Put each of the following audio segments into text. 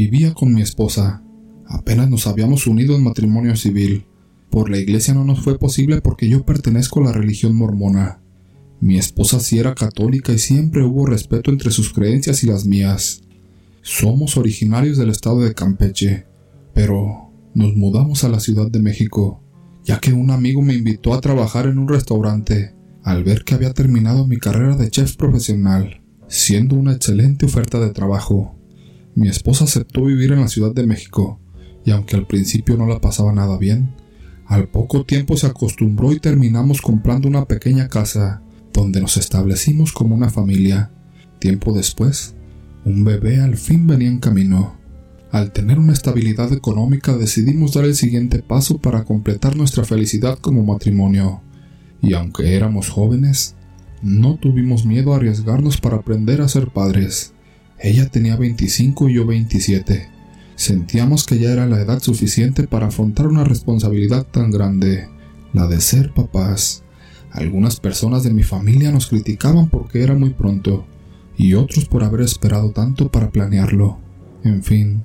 Vivía con mi esposa. Apenas nos habíamos unido en matrimonio civil. Por la iglesia no nos fue posible porque yo pertenezco a la religión mormona. Mi esposa sí era católica y siempre hubo respeto entre sus creencias y las mías. Somos originarios del estado de Campeche, pero nos mudamos a la Ciudad de México, ya que un amigo me invitó a trabajar en un restaurante al ver que había terminado mi carrera de chef profesional, siendo una excelente oferta de trabajo. Mi esposa aceptó vivir en la Ciudad de México, y aunque al principio no la pasaba nada bien, al poco tiempo se acostumbró y terminamos comprando una pequeña casa donde nos establecimos como una familia. Tiempo después, un bebé al fin venía en camino. Al tener una estabilidad económica decidimos dar el siguiente paso para completar nuestra felicidad como matrimonio. Y aunque éramos jóvenes, no tuvimos miedo a arriesgarnos para aprender a ser padres. Ella tenía 25 y yo 27. Sentíamos que ya era la edad suficiente para afrontar una responsabilidad tan grande, la de ser papás. Algunas personas de mi familia nos criticaban porque era muy pronto, y otros por haber esperado tanto para planearlo. En fin,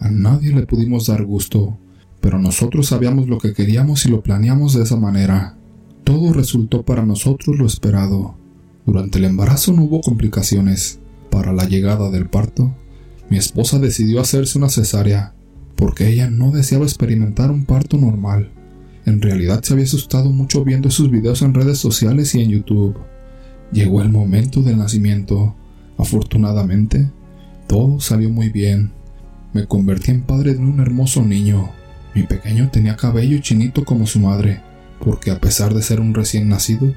a nadie le pudimos dar gusto, pero nosotros sabíamos lo que queríamos y lo planeamos de esa manera. Todo resultó para nosotros lo esperado. Durante el embarazo no hubo complicaciones. Para la llegada del parto, mi esposa decidió hacerse una cesárea, porque ella no deseaba experimentar un parto normal. En realidad se había asustado mucho viendo sus videos en redes sociales y en YouTube. Llegó el momento del nacimiento. Afortunadamente, todo salió muy bien. Me convertí en padre de un hermoso niño. Mi pequeño tenía cabello chinito como su madre, porque a pesar de ser un recién nacido,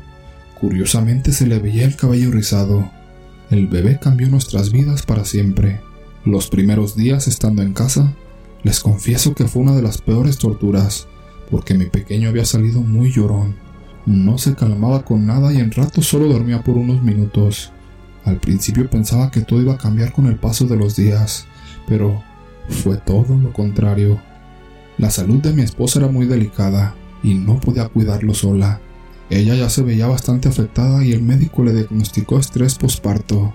curiosamente se le veía el cabello rizado. El bebé cambió nuestras vidas para siempre. Los primeros días estando en casa, les confieso que fue una de las peores torturas, porque mi pequeño había salido muy llorón. No se calmaba con nada y en rato solo dormía por unos minutos. Al principio pensaba que todo iba a cambiar con el paso de los días, pero fue todo lo contrario. La salud de mi esposa era muy delicada y no podía cuidarlo sola. Ella ya se veía bastante afectada y el médico le diagnosticó estrés posparto.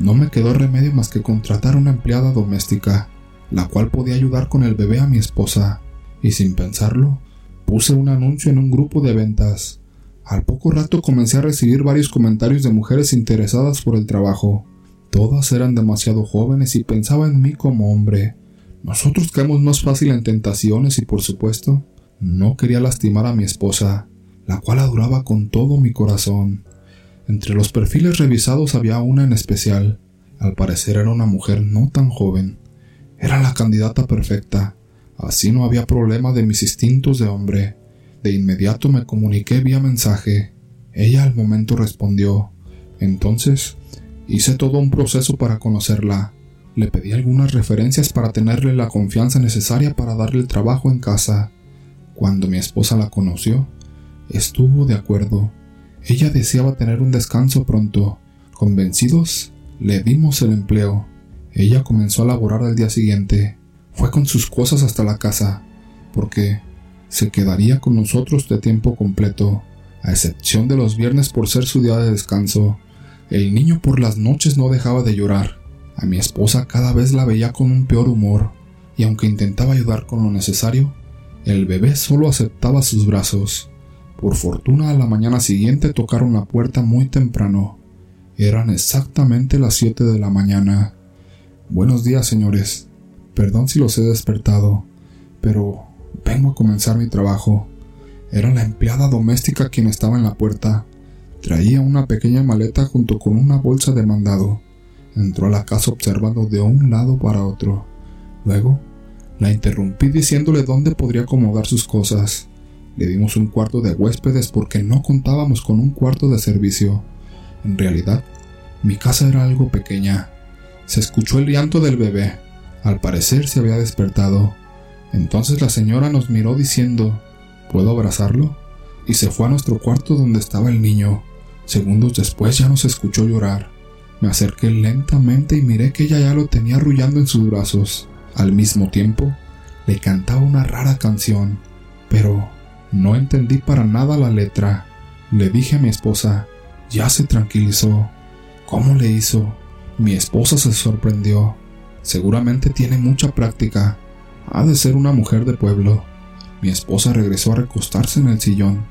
No me quedó remedio más que contratar una empleada doméstica, la cual podía ayudar con el bebé a mi esposa, y sin pensarlo, puse un anuncio en un grupo de ventas. Al poco rato comencé a recibir varios comentarios de mujeres interesadas por el trabajo. Todas eran demasiado jóvenes y pensaban en mí como hombre. Nosotros caemos más fácil en tentaciones y por supuesto, no quería lastimar a mi esposa la cual adoraba con todo mi corazón. Entre los perfiles revisados había una en especial. Al parecer era una mujer no tan joven. Era la candidata perfecta. Así no había problema de mis instintos de hombre. De inmediato me comuniqué vía mensaje. Ella al momento respondió. Entonces, hice todo un proceso para conocerla. Le pedí algunas referencias para tenerle la confianza necesaria para darle trabajo en casa. Cuando mi esposa la conoció, estuvo de acuerdo. Ella deseaba tener un descanso pronto. Convencidos, le dimos el empleo. Ella comenzó a laborar al día siguiente. Fue con sus cosas hasta la casa, porque se quedaría con nosotros de tiempo completo, a excepción de los viernes por ser su día de descanso. El niño por las noches no dejaba de llorar. A mi esposa cada vez la veía con un peor humor, y aunque intentaba ayudar con lo necesario, el bebé solo aceptaba sus brazos. Por fortuna a la mañana siguiente tocaron la puerta muy temprano. Eran exactamente las siete de la mañana. Buenos días, señores. Perdón si los he despertado, pero vengo a comenzar mi trabajo. Era la empleada doméstica quien estaba en la puerta. Traía una pequeña maleta junto con una bolsa de mandado. Entró a la casa observando de un lado para otro. Luego, la interrumpí diciéndole dónde podría acomodar sus cosas. Le dimos un cuarto de huéspedes porque no contábamos con un cuarto de servicio. En realidad, mi casa era algo pequeña. Se escuchó el llanto del bebé. Al parecer se había despertado. Entonces la señora nos miró diciendo, ¿Puedo abrazarlo? Y se fue a nuestro cuarto donde estaba el niño. Segundos después ya nos escuchó llorar. Me acerqué lentamente y miré que ella ya lo tenía arrullando en sus brazos. Al mismo tiempo, le cantaba una rara canción, pero no entendí para nada la letra. Le dije a mi esposa, ya se tranquilizó. ¿Cómo le hizo? Mi esposa se sorprendió. Seguramente tiene mucha práctica. Ha de ser una mujer de pueblo. Mi esposa regresó a recostarse en el sillón.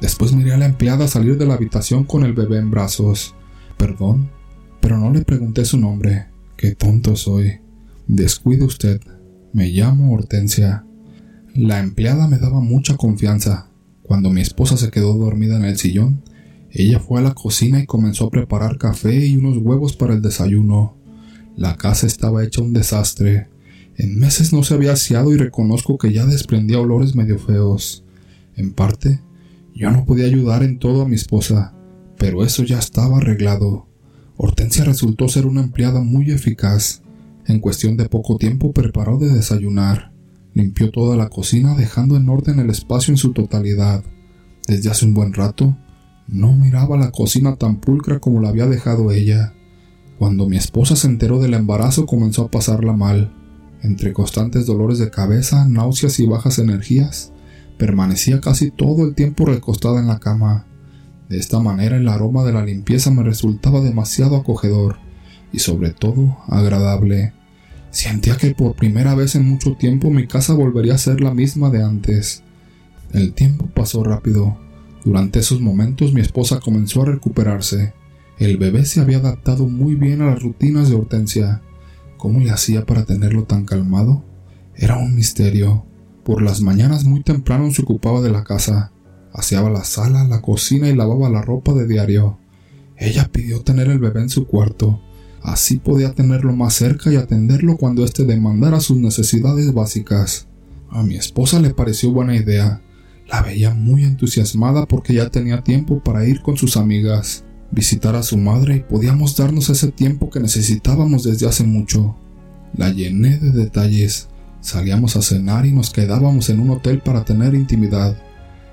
Después miré a la empleada salir de la habitación con el bebé en brazos. Perdón, pero no le pregunté su nombre. Qué tonto soy. Descuide usted. Me llamo Hortensia. La empleada me daba mucha confianza. Cuando mi esposa se quedó dormida en el sillón, ella fue a la cocina y comenzó a preparar café y unos huevos para el desayuno. La casa estaba hecha un desastre. En meses no se había aseado y reconozco que ya desprendía olores medio feos. En parte, yo no podía ayudar en todo a mi esposa, pero eso ya estaba arreglado. Hortensia resultó ser una empleada muy eficaz. En cuestión de poco tiempo preparó de desayunar. Limpió toda la cocina dejando en orden el espacio en su totalidad. Desde hace un buen rato, no miraba la cocina tan pulcra como la había dejado ella. Cuando mi esposa se enteró del embarazo comenzó a pasarla mal. Entre constantes dolores de cabeza, náuseas y bajas energías, permanecía casi todo el tiempo recostada en la cama. De esta manera el aroma de la limpieza me resultaba demasiado acogedor y sobre todo agradable. Sentía que por primera vez en mucho tiempo mi casa volvería a ser la misma de antes. El tiempo pasó rápido. Durante esos momentos mi esposa comenzó a recuperarse. El bebé se había adaptado muy bien a las rutinas de Hortensia. ¿Cómo le hacía para tenerlo tan calmado? Era un misterio. Por las mañanas muy temprano se ocupaba de la casa. Aseaba la sala, la cocina y lavaba la ropa de diario. Ella pidió tener el bebé en su cuarto. Así podía tenerlo más cerca y atenderlo cuando éste demandara sus necesidades básicas. A mi esposa le pareció buena idea. La veía muy entusiasmada porque ya tenía tiempo para ir con sus amigas, visitar a su madre y podíamos darnos ese tiempo que necesitábamos desde hace mucho. La llené de detalles. Salíamos a cenar y nos quedábamos en un hotel para tener intimidad.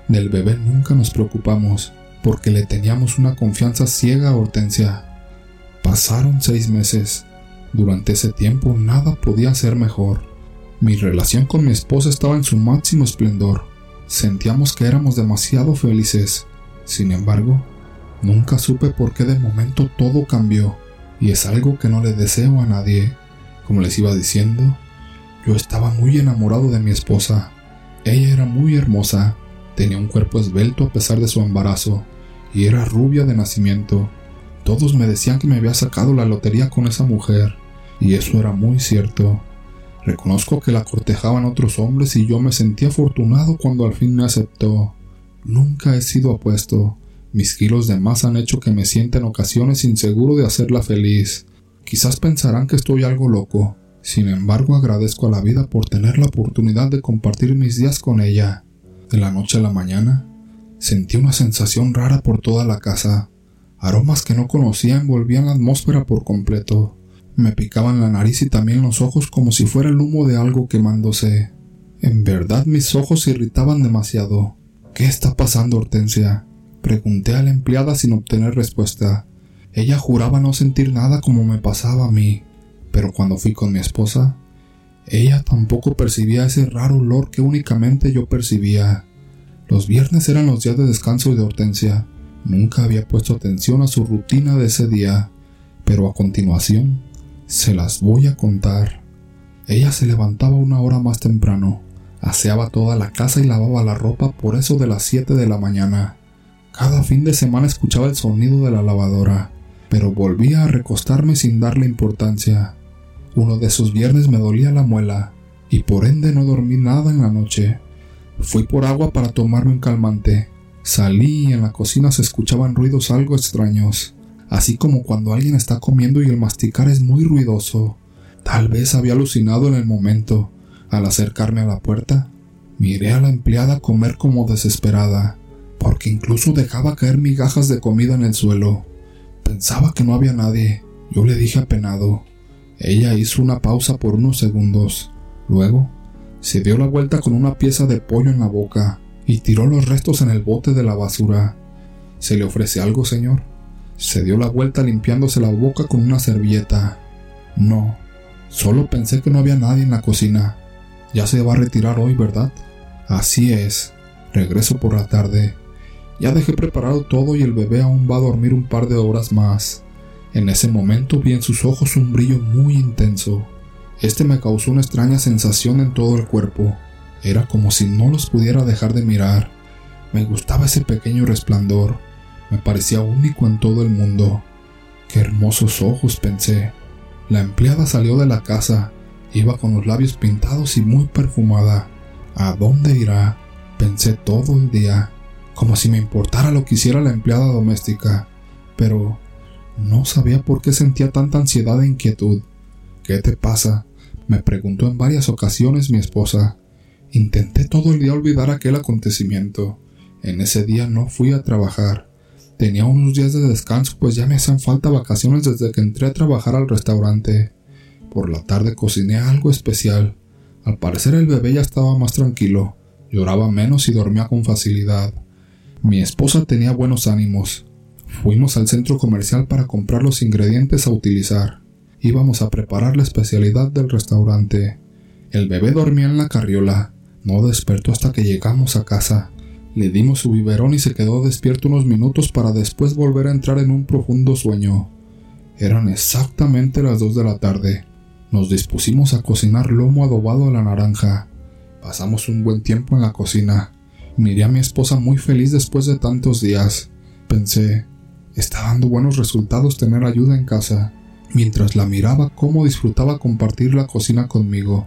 Del bebé nunca nos preocupamos, porque le teníamos una confianza ciega a Hortensia. Pasaron seis meses. Durante ese tiempo nada podía ser mejor. Mi relación con mi esposa estaba en su máximo esplendor. Sentíamos que éramos demasiado felices. Sin embargo, nunca supe por qué de momento todo cambió, y es algo que no le deseo a nadie. Como les iba diciendo, yo estaba muy enamorado de mi esposa. Ella era muy hermosa, Tenía un cuerpo esbelto a pesar de su embarazo y era rubia de nacimiento. Todos me decían que me había sacado la lotería con esa mujer, y eso era muy cierto. Reconozco que la cortejaban otros hombres y yo me sentí afortunado cuando al fin me aceptó. Nunca he sido apuesto. Mis kilos de más han hecho que me sienta en ocasiones inseguro de hacerla feliz. Quizás pensarán que estoy algo loco. Sin embargo, agradezco a la vida por tener la oportunidad de compartir mis días con ella. De la noche a la mañana, sentí una sensación rara por toda la casa. Aromas que no conocía envolvían la atmósfera por completo. Me picaban la nariz y también los ojos como si fuera el humo de algo quemándose. En verdad mis ojos se irritaban demasiado. ¿Qué está pasando, Hortensia? Pregunté a la empleada sin obtener respuesta. Ella juraba no sentir nada como me pasaba a mí, pero cuando fui con mi esposa, ella tampoco percibía ese raro olor que únicamente yo percibía. Los viernes eran los días de descanso de Hortensia. Nunca había puesto atención a su rutina de ese día, pero a continuación se las voy a contar. Ella se levantaba una hora más temprano, aseaba toda la casa y lavaba la ropa por eso de las 7 de la mañana. Cada fin de semana escuchaba el sonido de la lavadora, pero volvía a recostarme sin darle importancia. Uno de esos viernes me dolía la muela y por ende no dormí nada en la noche. Fui por agua para tomarme un calmante. Salí y en la cocina se escuchaban ruidos algo extraños, así como cuando alguien está comiendo y el masticar es muy ruidoso. Tal vez había alucinado en el momento. Al acercarme a la puerta, miré a la empleada comer como desesperada, porque incluso dejaba caer migajas de comida en el suelo. Pensaba que no había nadie. Yo le dije apenado, ella hizo una pausa por unos segundos. Luego, se dio la vuelta con una pieza de pollo en la boca y tiró los restos en el bote de la basura. ¿Se le ofrece algo, señor? Se dio la vuelta limpiándose la boca con una servilleta. No, solo pensé que no había nadie en la cocina. Ya se va a retirar hoy, ¿verdad? Así es. Regreso por la tarde. Ya dejé preparado todo y el bebé aún va a dormir un par de horas más. En ese momento vi en sus ojos un brillo muy intenso. Este me causó una extraña sensación en todo el cuerpo. Era como si no los pudiera dejar de mirar. Me gustaba ese pequeño resplandor. Me parecía único en todo el mundo. Qué hermosos ojos, pensé. La empleada salió de la casa. Iba con los labios pintados y muy perfumada. ¿A dónde irá? Pensé todo el día, como si me importara lo que hiciera la empleada doméstica. Pero no sabía por qué sentía tanta ansiedad e inquietud. ¿Qué te pasa? me preguntó en varias ocasiones mi esposa. Intenté todo el día olvidar aquel acontecimiento. En ese día no fui a trabajar. Tenía unos días de descanso, pues ya me hacían falta vacaciones desde que entré a trabajar al restaurante. Por la tarde cociné algo especial. Al parecer el bebé ya estaba más tranquilo, lloraba menos y dormía con facilidad. Mi esposa tenía buenos ánimos. Fuimos al centro comercial para comprar los ingredientes a utilizar. Íbamos a preparar la especialidad del restaurante. El bebé dormía en la carriola. No despertó hasta que llegamos a casa. Le dimos su biberón y se quedó despierto unos minutos para después volver a entrar en un profundo sueño. Eran exactamente las dos de la tarde. Nos dispusimos a cocinar lomo adobado a la naranja. Pasamos un buen tiempo en la cocina. Miré a mi esposa muy feliz después de tantos días. Pensé, está dando buenos resultados tener ayuda en casa. Mientras la miraba, cómo disfrutaba compartir la cocina conmigo.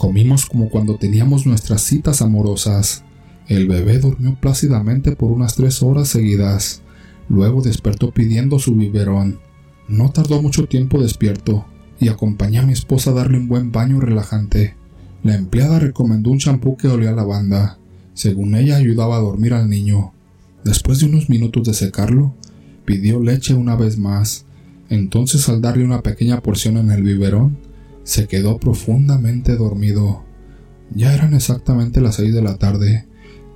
Comimos como cuando teníamos nuestras citas amorosas. El bebé durmió plácidamente por unas tres horas seguidas. Luego despertó pidiendo su biberón. No tardó mucho tiempo despierto y acompañé a mi esposa a darle un buen baño relajante. La empleada recomendó un champú que olía a lavanda. Según ella ayudaba a dormir al niño. Después de unos minutos de secarlo, pidió leche una vez más. Entonces al darle una pequeña porción en el biberón, se quedó profundamente dormido. Ya eran exactamente las seis de la tarde.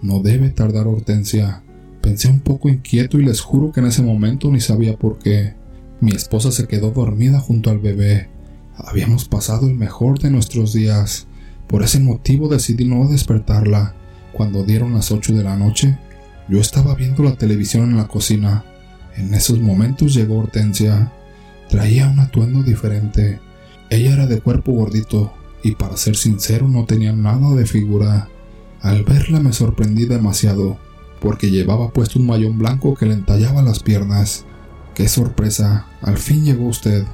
No debe tardar Hortensia. Pensé un poco inquieto y les juro que en ese momento ni sabía por qué. Mi esposa se quedó dormida junto al bebé. Habíamos pasado el mejor de nuestros días. Por ese motivo decidí no despertarla. Cuando dieron las ocho de la noche, yo estaba viendo la televisión en la cocina. En esos momentos llegó Hortensia. Traía un atuendo diferente. Ella era de cuerpo gordito y para ser sincero no tenía nada de figura. Al verla me sorprendí demasiado, porque llevaba puesto un mayón blanco que le entallaba las piernas. ¡Qué sorpresa! Al fin llegó usted.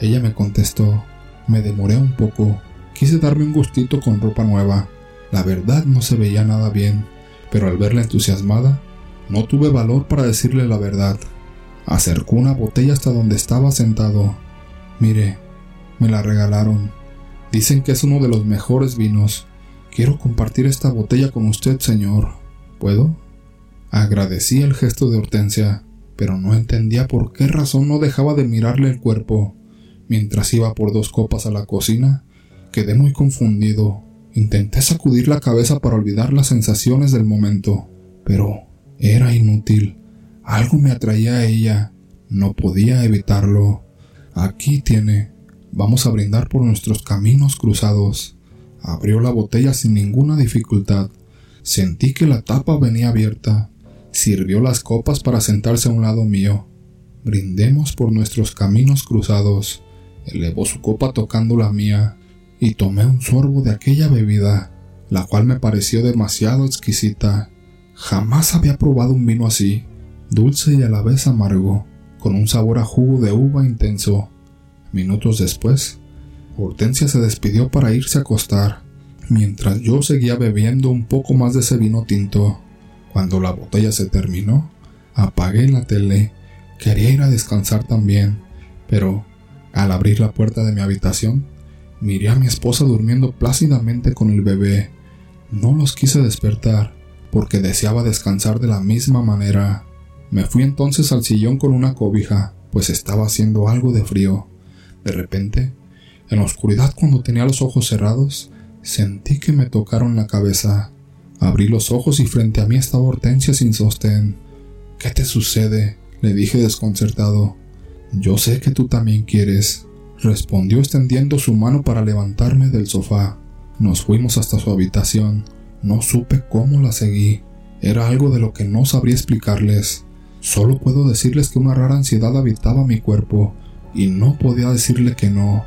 Ella me contestó. Me demoré un poco. Quise darme un gustito con ropa nueva. La verdad no se veía nada bien, pero al verla entusiasmada, no tuve valor para decirle la verdad. Acercó una botella hasta donde estaba sentado. Mire, me la regalaron. Dicen que es uno de los mejores vinos. Quiero compartir esta botella con usted, señor. ¿Puedo? Agradecí el gesto de Hortensia, pero no entendía por qué razón no dejaba de mirarle el cuerpo. Mientras iba por dos copas a la cocina, quedé muy confundido. Intenté sacudir la cabeza para olvidar las sensaciones del momento, pero era inútil. Algo me atraía a ella. No podía evitarlo. Aquí tiene. Vamos a brindar por nuestros caminos cruzados. Abrió la botella sin ninguna dificultad. Sentí que la tapa venía abierta. Sirvió las copas para sentarse a un lado mío. Brindemos por nuestros caminos cruzados. Elevó su copa tocando la mía y tomé un sorbo de aquella bebida, la cual me pareció demasiado exquisita. Jamás había probado un vino así, dulce y a la vez amargo, con un sabor a jugo de uva intenso. Minutos después, Hortensia se despidió para irse a acostar, mientras yo seguía bebiendo un poco más de ese vino tinto. Cuando la botella se terminó, apagué la tele. Quería ir a descansar también, pero al abrir la puerta de mi habitación, miré a mi esposa durmiendo plácidamente con el bebé. No los quise despertar, porque deseaba descansar de la misma manera. Me fui entonces al sillón con una cobija, pues estaba haciendo algo de frío. De repente, en la oscuridad cuando tenía los ojos cerrados, sentí que me tocaron la cabeza. Abrí los ojos y frente a mí estaba Hortensia sin sostén. ¿Qué te sucede? le dije desconcertado. Yo sé que tú también quieres, respondió extendiendo su mano para levantarme del sofá. Nos fuimos hasta su habitación. No supe cómo la seguí. Era algo de lo que no sabría explicarles. Solo puedo decirles que una rara ansiedad habitaba mi cuerpo y no podía decirle que no.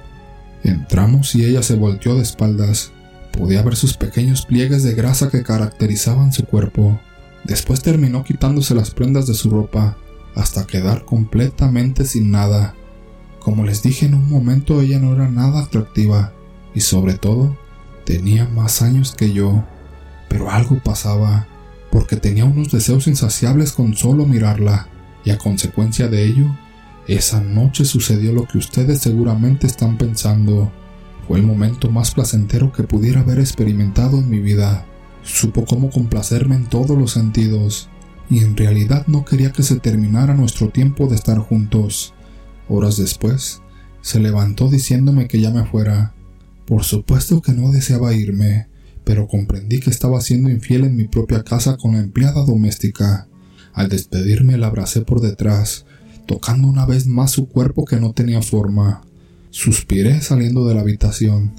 Entramos y ella se volteó de espaldas. Podía ver sus pequeños pliegues de grasa que caracterizaban su cuerpo. Después terminó quitándose las prendas de su ropa hasta quedar completamente sin nada. Como les dije en un momento, ella no era nada atractiva y sobre todo tenía más años que yo. Pero algo pasaba, porque tenía unos deseos insaciables con solo mirarla, y a consecuencia de ello, esa noche sucedió lo que ustedes seguramente están pensando. Fue el momento más placentero que pudiera haber experimentado en mi vida. Supo cómo complacerme en todos los sentidos, y en realidad no quería que se terminara nuestro tiempo de estar juntos. Horas después, se levantó diciéndome que ya me fuera. Por supuesto que no deseaba irme, pero comprendí que estaba siendo infiel en mi propia casa con la empleada doméstica. Al despedirme la abracé por detrás, tocando una vez más su cuerpo que no tenía forma. Suspiré saliendo de la habitación.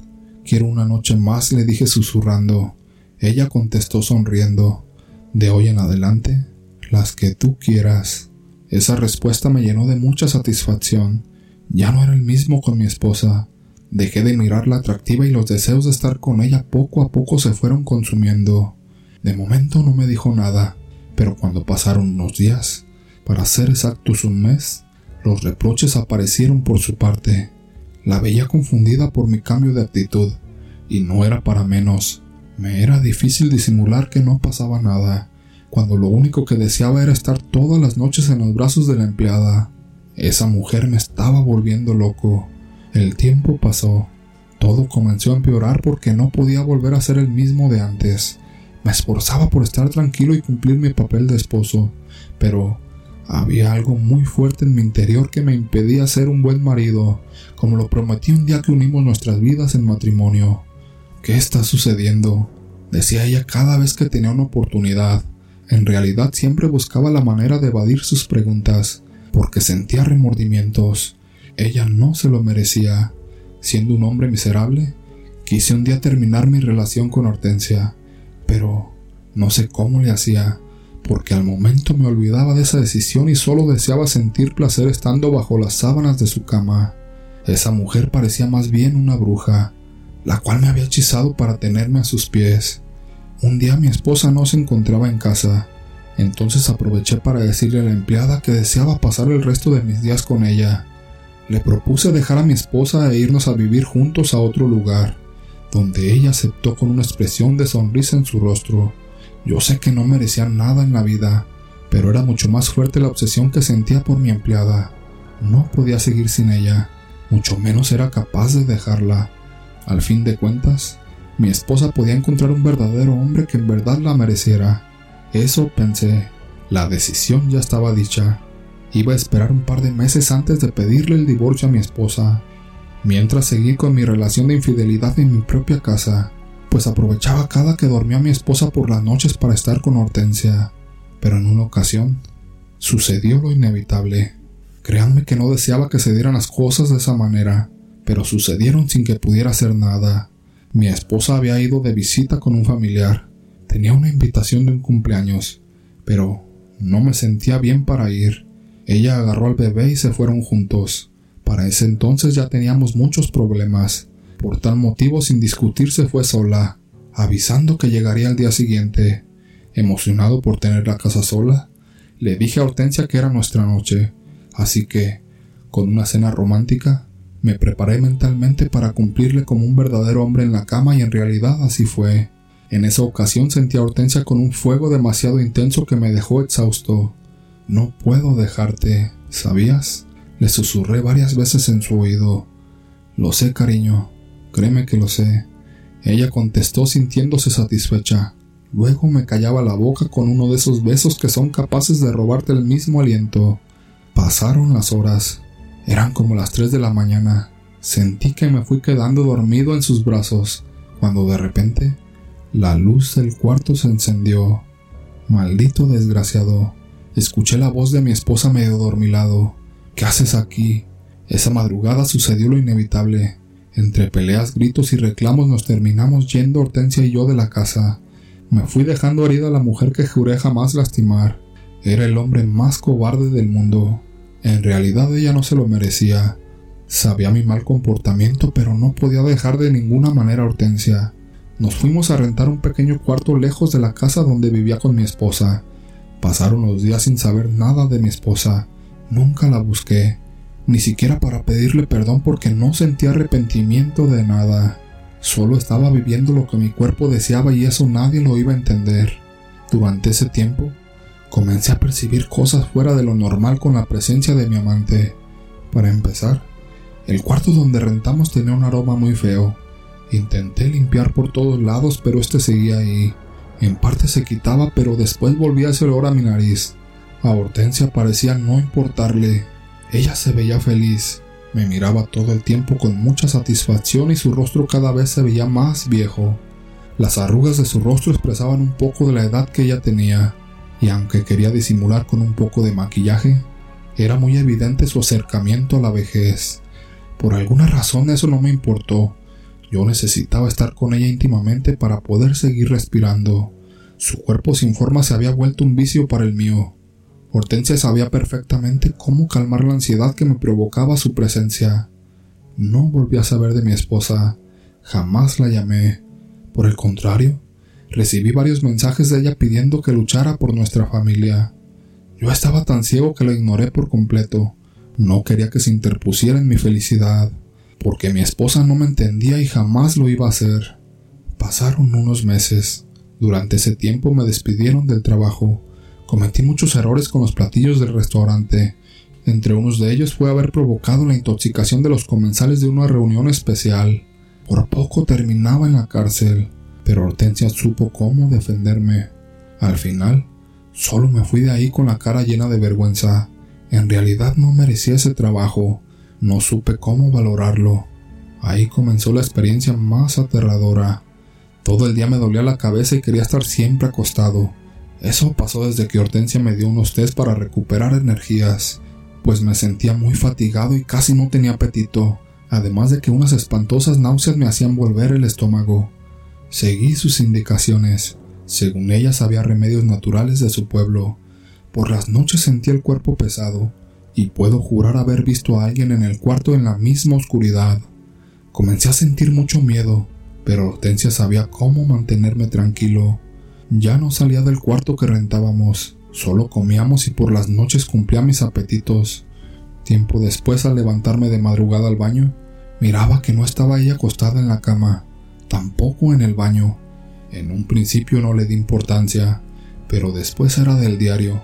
Quiero una noche más, le dije susurrando. Ella contestó sonriendo. De hoy en adelante, las que tú quieras. Esa respuesta me llenó de mucha satisfacción. Ya no era el mismo con mi esposa. Dejé de mirarla atractiva y los deseos de estar con ella poco a poco se fueron consumiendo. De momento no me dijo nada, pero cuando pasaron unos días, para ser exactos un mes, los reproches aparecieron por su parte. La veía confundida por mi cambio de actitud, y no era para menos. Me era difícil disimular que no pasaba nada, cuando lo único que deseaba era estar todas las noches en los brazos de la empleada. Esa mujer me estaba volviendo loco. El tiempo pasó. Todo comenzó a empeorar porque no podía volver a ser el mismo de antes. Me esforzaba por estar tranquilo y cumplir mi papel de esposo, pero había algo muy fuerte en mi interior que me impedía ser un buen marido, como lo prometí un día que unimos nuestras vidas en matrimonio. ¿Qué está sucediendo? decía ella cada vez que tenía una oportunidad. En realidad siempre buscaba la manera de evadir sus preguntas, porque sentía remordimientos. Ella no se lo merecía. Siendo un hombre miserable, quise un día terminar mi relación con Hortensia, pero no sé cómo le hacía, porque al momento me olvidaba de esa decisión y solo deseaba sentir placer estando bajo las sábanas de su cama. Esa mujer parecía más bien una bruja, la cual me había hechizado para tenerme a sus pies. Un día mi esposa no se encontraba en casa, entonces aproveché para decirle a la empleada que deseaba pasar el resto de mis días con ella. Le propuse dejar a mi esposa e irnos a vivir juntos a otro lugar, donde ella aceptó con una expresión de sonrisa en su rostro. Yo sé que no merecía nada en la vida, pero era mucho más fuerte la obsesión que sentía por mi empleada. No podía seguir sin ella, mucho menos era capaz de dejarla. Al fin de cuentas, mi esposa podía encontrar un verdadero hombre que en verdad la mereciera. Eso pensé. La decisión ya estaba dicha. Iba a esperar un par de meses antes de pedirle el divorcio a mi esposa, mientras seguí con mi relación de infidelidad en mi propia casa, pues aprovechaba cada que dormía mi esposa por las noches para estar con Hortensia. Pero en una ocasión, sucedió lo inevitable. Créanme que no deseaba que se dieran las cosas de esa manera, pero sucedieron sin que pudiera hacer nada. Mi esposa había ido de visita con un familiar. Tenía una invitación de un cumpleaños, pero no me sentía bien para ir. Ella agarró al bebé y se fueron juntos. Para ese entonces ya teníamos muchos problemas. Por tal motivo, sin discutir, se fue sola, avisando que llegaría al día siguiente. Emocionado por tener la casa sola, le dije a Hortensia que era nuestra noche, así que, con una cena romántica, me preparé mentalmente para cumplirle como un verdadero hombre en la cama y en realidad así fue. En esa ocasión sentí a Hortensia con un fuego demasiado intenso que me dejó exhausto. No puedo dejarte, ¿sabías? Le susurré varias veces en su oído. Lo sé, cariño, créeme que lo sé. Ella contestó sintiéndose satisfecha. Luego me callaba la boca con uno de esos besos que son capaces de robarte el mismo aliento. Pasaron las horas. Eran como las tres de la mañana. Sentí que me fui quedando dormido en sus brazos, cuando de repente la luz del cuarto se encendió. Maldito desgraciado. Escuché la voz de mi esposa medio dormilado. ¿Qué haces aquí? Esa madrugada sucedió lo inevitable. Entre peleas, gritos y reclamos nos terminamos yendo Hortensia y yo de la casa. Me fui dejando herida la mujer que juré jamás lastimar. Era el hombre más cobarde del mundo. En realidad ella no se lo merecía. Sabía mi mal comportamiento, pero no podía dejar de ninguna manera a Hortensia. Nos fuimos a rentar un pequeño cuarto lejos de la casa donde vivía con mi esposa. Pasaron los días sin saber nada de mi esposa. Nunca la busqué, ni siquiera para pedirle perdón porque no sentía arrepentimiento de nada. Solo estaba viviendo lo que mi cuerpo deseaba y eso nadie lo iba a entender. Durante ese tiempo, comencé a percibir cosas fuera de lo normal con la presencia de mi amante. Para empezar, el cuarto donde rentamos tenía un aroma muy feo. Intenté limpiar por todos lados, pero este seguía ahí. En parte se quitaba, pero después volvía ese olor a mi nariz. A Hortensia parecía no importarle. Ella se veía feliz. Me miraba todo el tiempo con mucha satisfacción y su rostro cada vez se veía más viejo. Las arrugas de su rostro expresaban un poco de la edad que ella tenía, y aunque quería disimular con un poco de maquillaje, era muy evidente su acercamiento a la vejez. Por alguna razón eso no me importó. Yo necesitaba estar con ella íntimamente para poder seguir respirando. Su cuerpo sin forma se había vuelto un vicio para el mío. Hortensia sabía perfectamente cómo calmar la ansiedad que me provocaba su presencia. No volví a saber de mi esposa. Jamás la llamé. Por el contrario, recibí varios mensajes de ella pidiendo que luchara por nuestra familia. Yo estaba tan ciego que la ignoré por completo. No quería que se interpusiera en mi felicidad porque mi esposa no me entendía y jamás lo iba a hacer. Pasaron unos meses. Durante ese tiempo me despidieron del trabajo. Cometí muchos errores con los platillos del restaurante. Entre unos de ellos fue haber provocado la intoxicación de los comensales de una reunión especial. Por poco terminaba en la cárcel, pero Hortensia supo cómo defenderme. Al final, solo me fui de ahí con la cara llena de vergüenza. En realidad no merecía ese trabajo, no supe cómo valorarlo. Ahí comenzó la experiencia más aterradora. Todo el día me dolía la cabeza y quería estar siempre acostado. Eso pasó desde que Hortensia me dio unos test para recuperar energías, pues me sentía muy fatigado y casi no tenía apetito, además de que unas espantosas náuseas me hacían volver el estómago. Seguí sus indicaciones. Según ellas había remedios naturales de su pueblo. Por las noches sentía el cuerpo pesado, y puedo jurar haber visto a alguien en el cuarto en la misma oscuridad. Comencé a sentir mucho miedo, pero Hortensia sabía cómo mantenerme tranquilo. Ya no salía del cuarto que rentábamos, solo comíamos y por las noches cumplía mis apetitos. Tiempo después, al levantarme de madrugada al baño, miraba que no estaba ella acostada en la cama, tampoco en el baño. En un principio no le di importancia, pero después era del diario.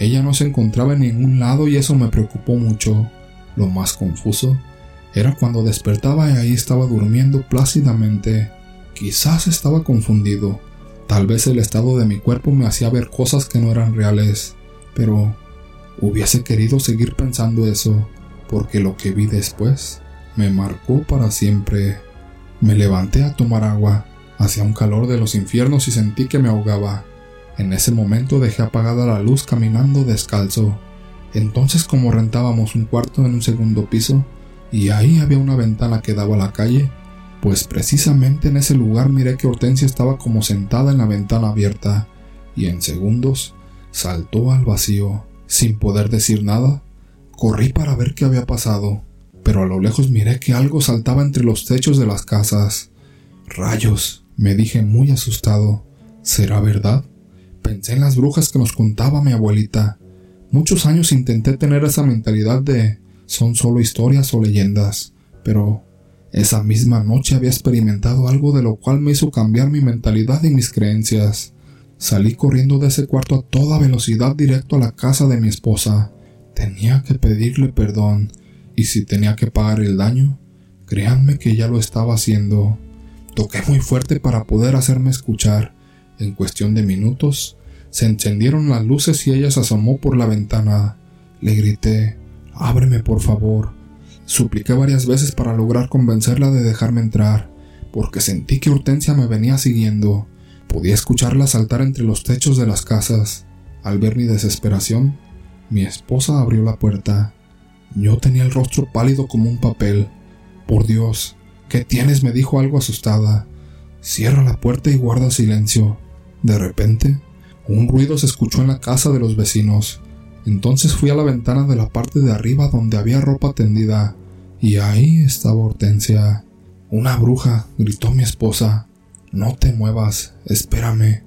Ella no se encontraba en ningún lado y eso me preocupó mucho. Lo más confuso era cuando despertaba y ahí estaba durmiendo plácidamente. Quizás estaba confundido. Tal vez el estado de mi cuerpo me hacía ver cosas que no eran reales. Pero hubiese querido seguir pensando eso, porque lo que vi después me marcó para siempre. Me levanté a tomar agua. Hacía un calor de los infiernos y sentí que me ahogaba. En ese momento dejé apagada la luz caminando descalzo. Entonces como rentábamos un cuarto en un segundo piso, y ahí había una ventana que daba a la calle, pues precisamente en ese lugar miré que Hortensia estaba como sentada en la ventana abierta, y en segundos saltó al vacío. Sin poder decir nada, corrí para ver qué había pasado, pero a lo lejos miré que algo saltaba entre los techos de las casas. Rayos, me dije muy asustado. ¿Será verdad? Pensé en las brujas que nos contaba mi abuelita. Muchos años intenté tener esa mentalidad de son solo historias o leyendas, pero esa misma noche había experimentado algo de lo cual me hizo cambiar mi mentalidad y mis creencias. Salí corriendo de ese cuarto a toda velocidad directo a la casa de mi esposa. Tenía que pedirle perdón, y si tenía que pagar el daño, créanme que ya lo estaba haciendo. Toqué muy fuerte para poder hacerme escuchar. En cuestión de minutos, se encendieron las luces y ella se asomó por la ventana. Le grité, Ábreme, por favor. Supliqué varias veces para lograr convencerla de dejarme entrar, porque sentí que Hortensia me venía siguiendo. Podía escucharla saltar entre los techos de las casas. Al ver mi desesperación, mi esposa abrió la puerta. Yo tenía el rostro pálido como un papel. Por Dios, ¿qué tienes? me dijo algo asustada. Cierra la puerta y guarda silencio. De repente, un ruido se escuchó en la casa de los vecinos. Entonces fui a la ventana de la parte de arriba donde había ropa tendida. Y ahí estaba Hortensia. Una bruja, gritó mi esposa. No te muevas, espérame.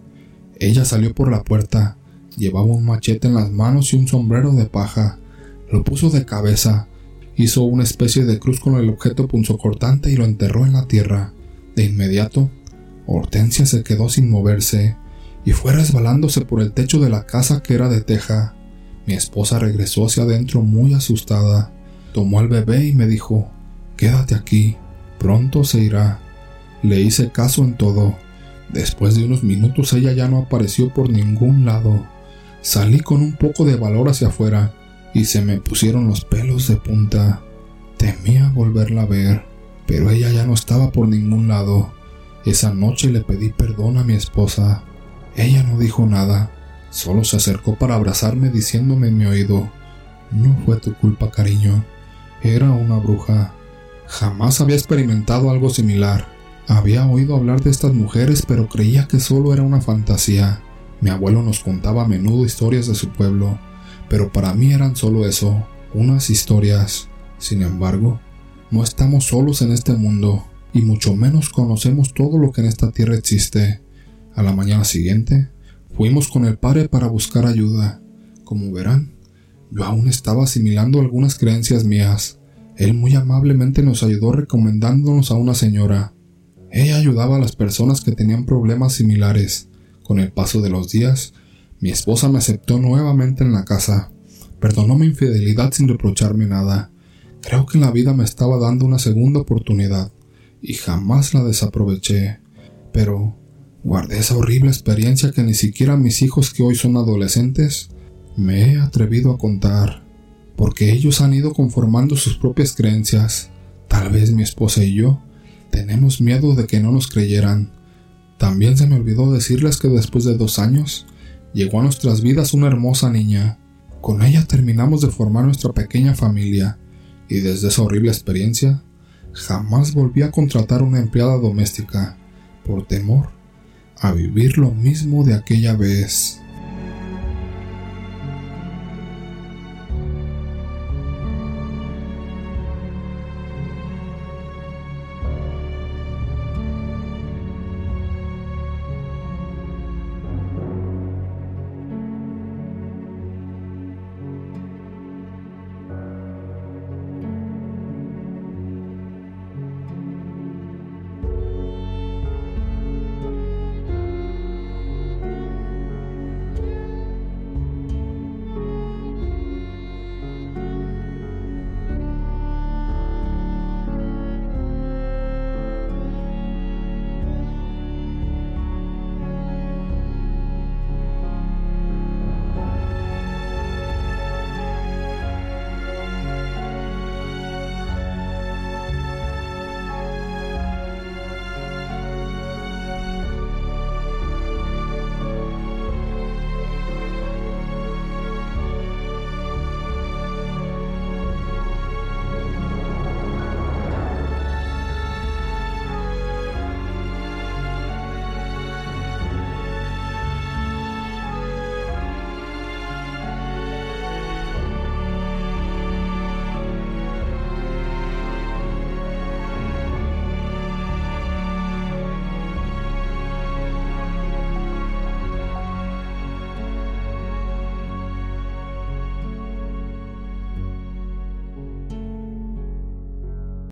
Ella salió por la puerta. Llevaba un machete en las manos y un sombrero de paja. Lo puso de cabeza. Hizo una especie de cruz con el objeto punzocortante y lo enterró en la tierra. De inmediato, Hortensia se quedó sin moverse y fue resbalándose por el techo de la casa que era de teja. Mi esposa regresó hacia adentro muy asustada. Tomó al bebé y me dijo, Quédate aquí, pronto se irá. Le hice caso en todo. Después de unos minutos ella ya no apareció por ningún lado. Salí con un poco de valor hacia afuera y se me pusieron los pelos de punta. Temía volverla a ver, pero ella ya no estaba por ningún lado. Esa noche le pedí perdón a mi esposa. Ella no dijo nada, solo se acercó para abrazarme diciéndome en mi oído, no fue tu culpa, cariño, era una bruja. Jamás había experimentado algo similar. Había oído hablar de estas mujeres, pero creía que solo era una fantasía. Mi abuelo nos contaba a menudo historias de su pueblo, pero para mí eran solo eso, unas historias. Sin embargo, no estamos solos en este mundo y mucho menos conocemos todo lo que en esta tierra existe. A la mañana siguiente, fuimos con el padre para buscar ayuda. Como verán, yo aún estaba asimilando algunas creencias mías. Él muy amablemente nos ayudó recomendándonos a una señora. Ella ayudaba a las personas que tenían problemas similares. Con el paso de los días, mi esposa me aceptó nuevamente en la casa. Perdonó mi infidelidad sin reprocharme nada. Creo que la vida me estaba dando una segunda oportunidad y jamás la desaproveché. Pero guardé esa horrible experiencia que ni siquiera mis hijos que hoy son adolescentes me he atrevido a contar, porque ellos han ido conformando sus propias creencias. Tal vez mi esposa y yo tenemos miedo de que no nos creyeran. También se me olvidó decirles que después de dos años llegó a nuestras vidas una hermosa niña. Con ella terminamos de formar nuestra pequeña familia, y desde esa horrible experiencia jamás volví a contratar una empleada doméstica, por temor a vivir lo mismo de aquella vez.